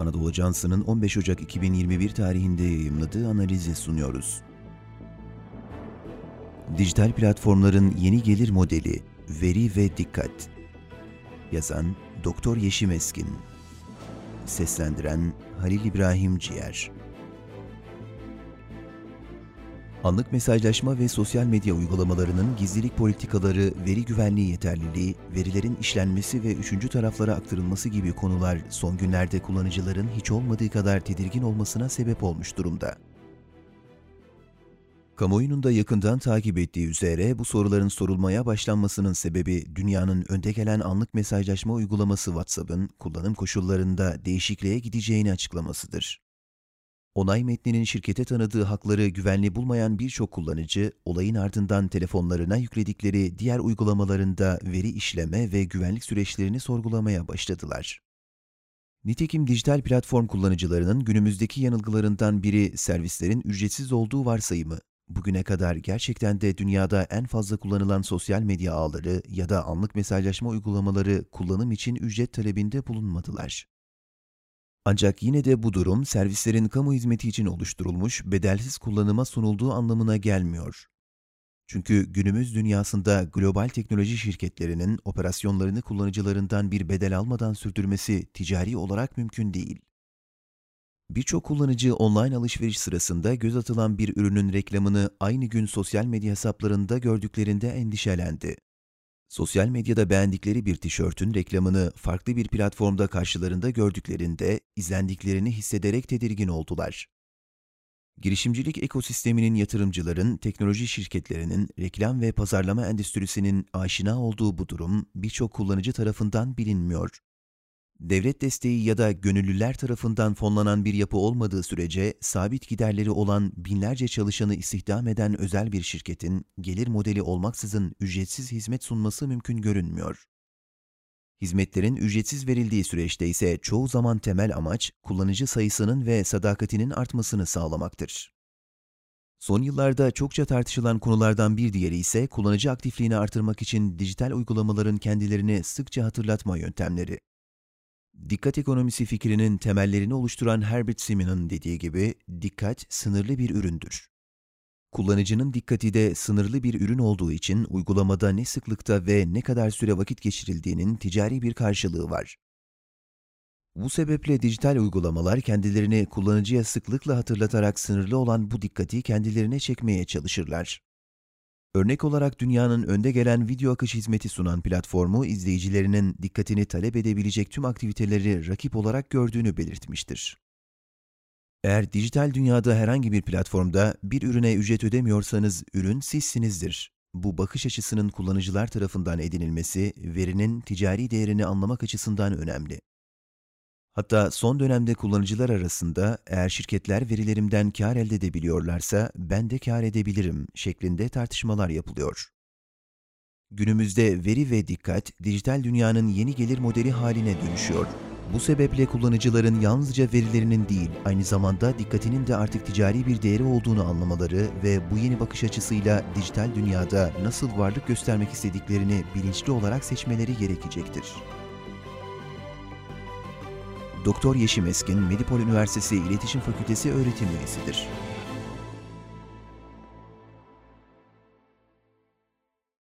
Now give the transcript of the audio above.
Anadolu Ajansı'nın 15 Ocak 2021 tarihinde yayımladığı analizi sunuyoruz. Dijital platformların yeni gelir modeli, veri ve dikkat. Yazan Doktor Yeşim Eskin. Seslendiren Halil İbrahim Ciğer. Anlık mesajlaşma ve sosyal medya uygulamalarının gizlilik politikaları, veri güvenliği yeterliliği, verilerin işlenmesi ve üçüncü taraflara aktarılması gibi konular son günlerde kullanıcıların hiç olmadığı kadar tedirgin olmasına sebep olmuş durumda. Kamuoyunun da yakından takip ettiği üzere bu soruların sorulmaya başlanmasının sebebi dünyanın önde gelen anlık mesajlaşma uygulaması WhatsApp'ın kullanım koşullarında değişikliğe gideceğini açıklamasıdır. Onay metninin şirkete tanıdığı hakları güvenli bulmayan birçok kullanıcı, olayın ardından telefonlarına yükledikleri diğer uygulamalarında veri işleme ve güvenlik süreçlerini sorgulamaya başladılar. Nitekim dijital platform kullanıcılarının günümüzdeki yanılgılarından biri servislerin ücretsiz olduğu varsayımı. Bugüne kadar gerçekten de dünyada en fazla kullanılan sosyal medya ağları ya da anlık mesajlaşma uygulamaları kullanım için ücret talebinde bulunmadılar. Ancak yine de bu durum servislerin kamu hizmeti için oluşturulmuş, bedelsiz kullanıma sunulduğu anlamına gelmiyor. Çünkü günümüz dünyasında global teknoloji şirketlerinin operasyonlarını kullanıcılarından bir bedel almadan sürdürmesi ticari olarak mümkün değil. Birçok kullanıcı online alışveriş sırasında göz atılan bir ürünün reklamını aynı gün sosyal medya hesaplarında gördüklerinde endişelendi. Sosyal medyada beğendikleri bir tişörtün reklamını farklı bir platformda karşılarında gördüklerinde izlendiklerini hissederek tedirgin oldular. Girişimcilik ekosisteminin yatırımcıların, teknoloji şirketlerinin, reklam ve pazarlama endüstrisinin aşina olduğu bu durum birçok kullanıcı tarafından bilinmiyor. Devlet desteği ya da gönüllüler tarafından fonlanan bir yapı olmadığı sürece sabit giderleri olan binlerce çalışanı istihdam eden özel bir şirketin gelir modeli olmaksızın ücretsiz hizmet sunması mümkün görünmüyor. Hizmetlerin ücretsiz verildiği süreçte ise çoğu zaman temel amaç kullanıcı sayısının ve sadakatinin artmasını sağlamaktır. Son yıllarda çokça tartışılan konulardan bir diğeri ise kullanıcı aktifliğini artırmak için dijital uygulamaların kendilerini sıkça hatırlatma yöntemleri. Dikkat ekonomisi fikrinin temellerini oluşturan Herbert Simon'ın dediği gibi dikkat sınırlı bir üründür. Kullanıcının dikkati de sınırlı bir ürün olduğu için uygulamada ne sıklıkta ve ne kadar süre vakit geçirildiğinin ticari bir karşılığı var. Bu sebeple dijital uygulamalar kendilerini kullanıcıya sıklıkla hatırlatarak sınırlı olan bu dikkati kendilerine çekmeye çalışırlar. Örnek olarak dünyanın önde gelen video akış hizmeti sunan platformu izleyicilerinin dikkatini talep edebilecek tüm aktiviteleri rakip olarak gördüğünü belirtmiştir. Eğer dijital dünyada herhangi bir platformda bir ürüne ücret ödemiyorsanız ürün sizsinizdir. Bu bakış açısının kullanıcılar tarafından edinilmesi, verinin ticari değerini anlamak açısından önemli. Hatta son dönemde kullanıcılar arasında eğer şirketler verilerimden kar elde edebiliyorlarsa ben de kar edebilirim şeklinde tartışmalar yapılıyor. Günümüzde veri ve dikkat dijital dünyanın yeni gelir modeli haline dönüşüyor. Bu sebeple kullanıcıların yalnızca verilerinin değil, aynı zamanda dikkatinin de artık ticari bir değeri olduğunu anlamaları ve bu yeni bakış açısıyla dijital dünyada nasıl varlık göstermek istediklerini bilinçli olarak seçmeleri gerekecektir. Doktor Yeşim Eskin, Medipol Üniversitesi İletişim Fakültesi öğretim üyesidir.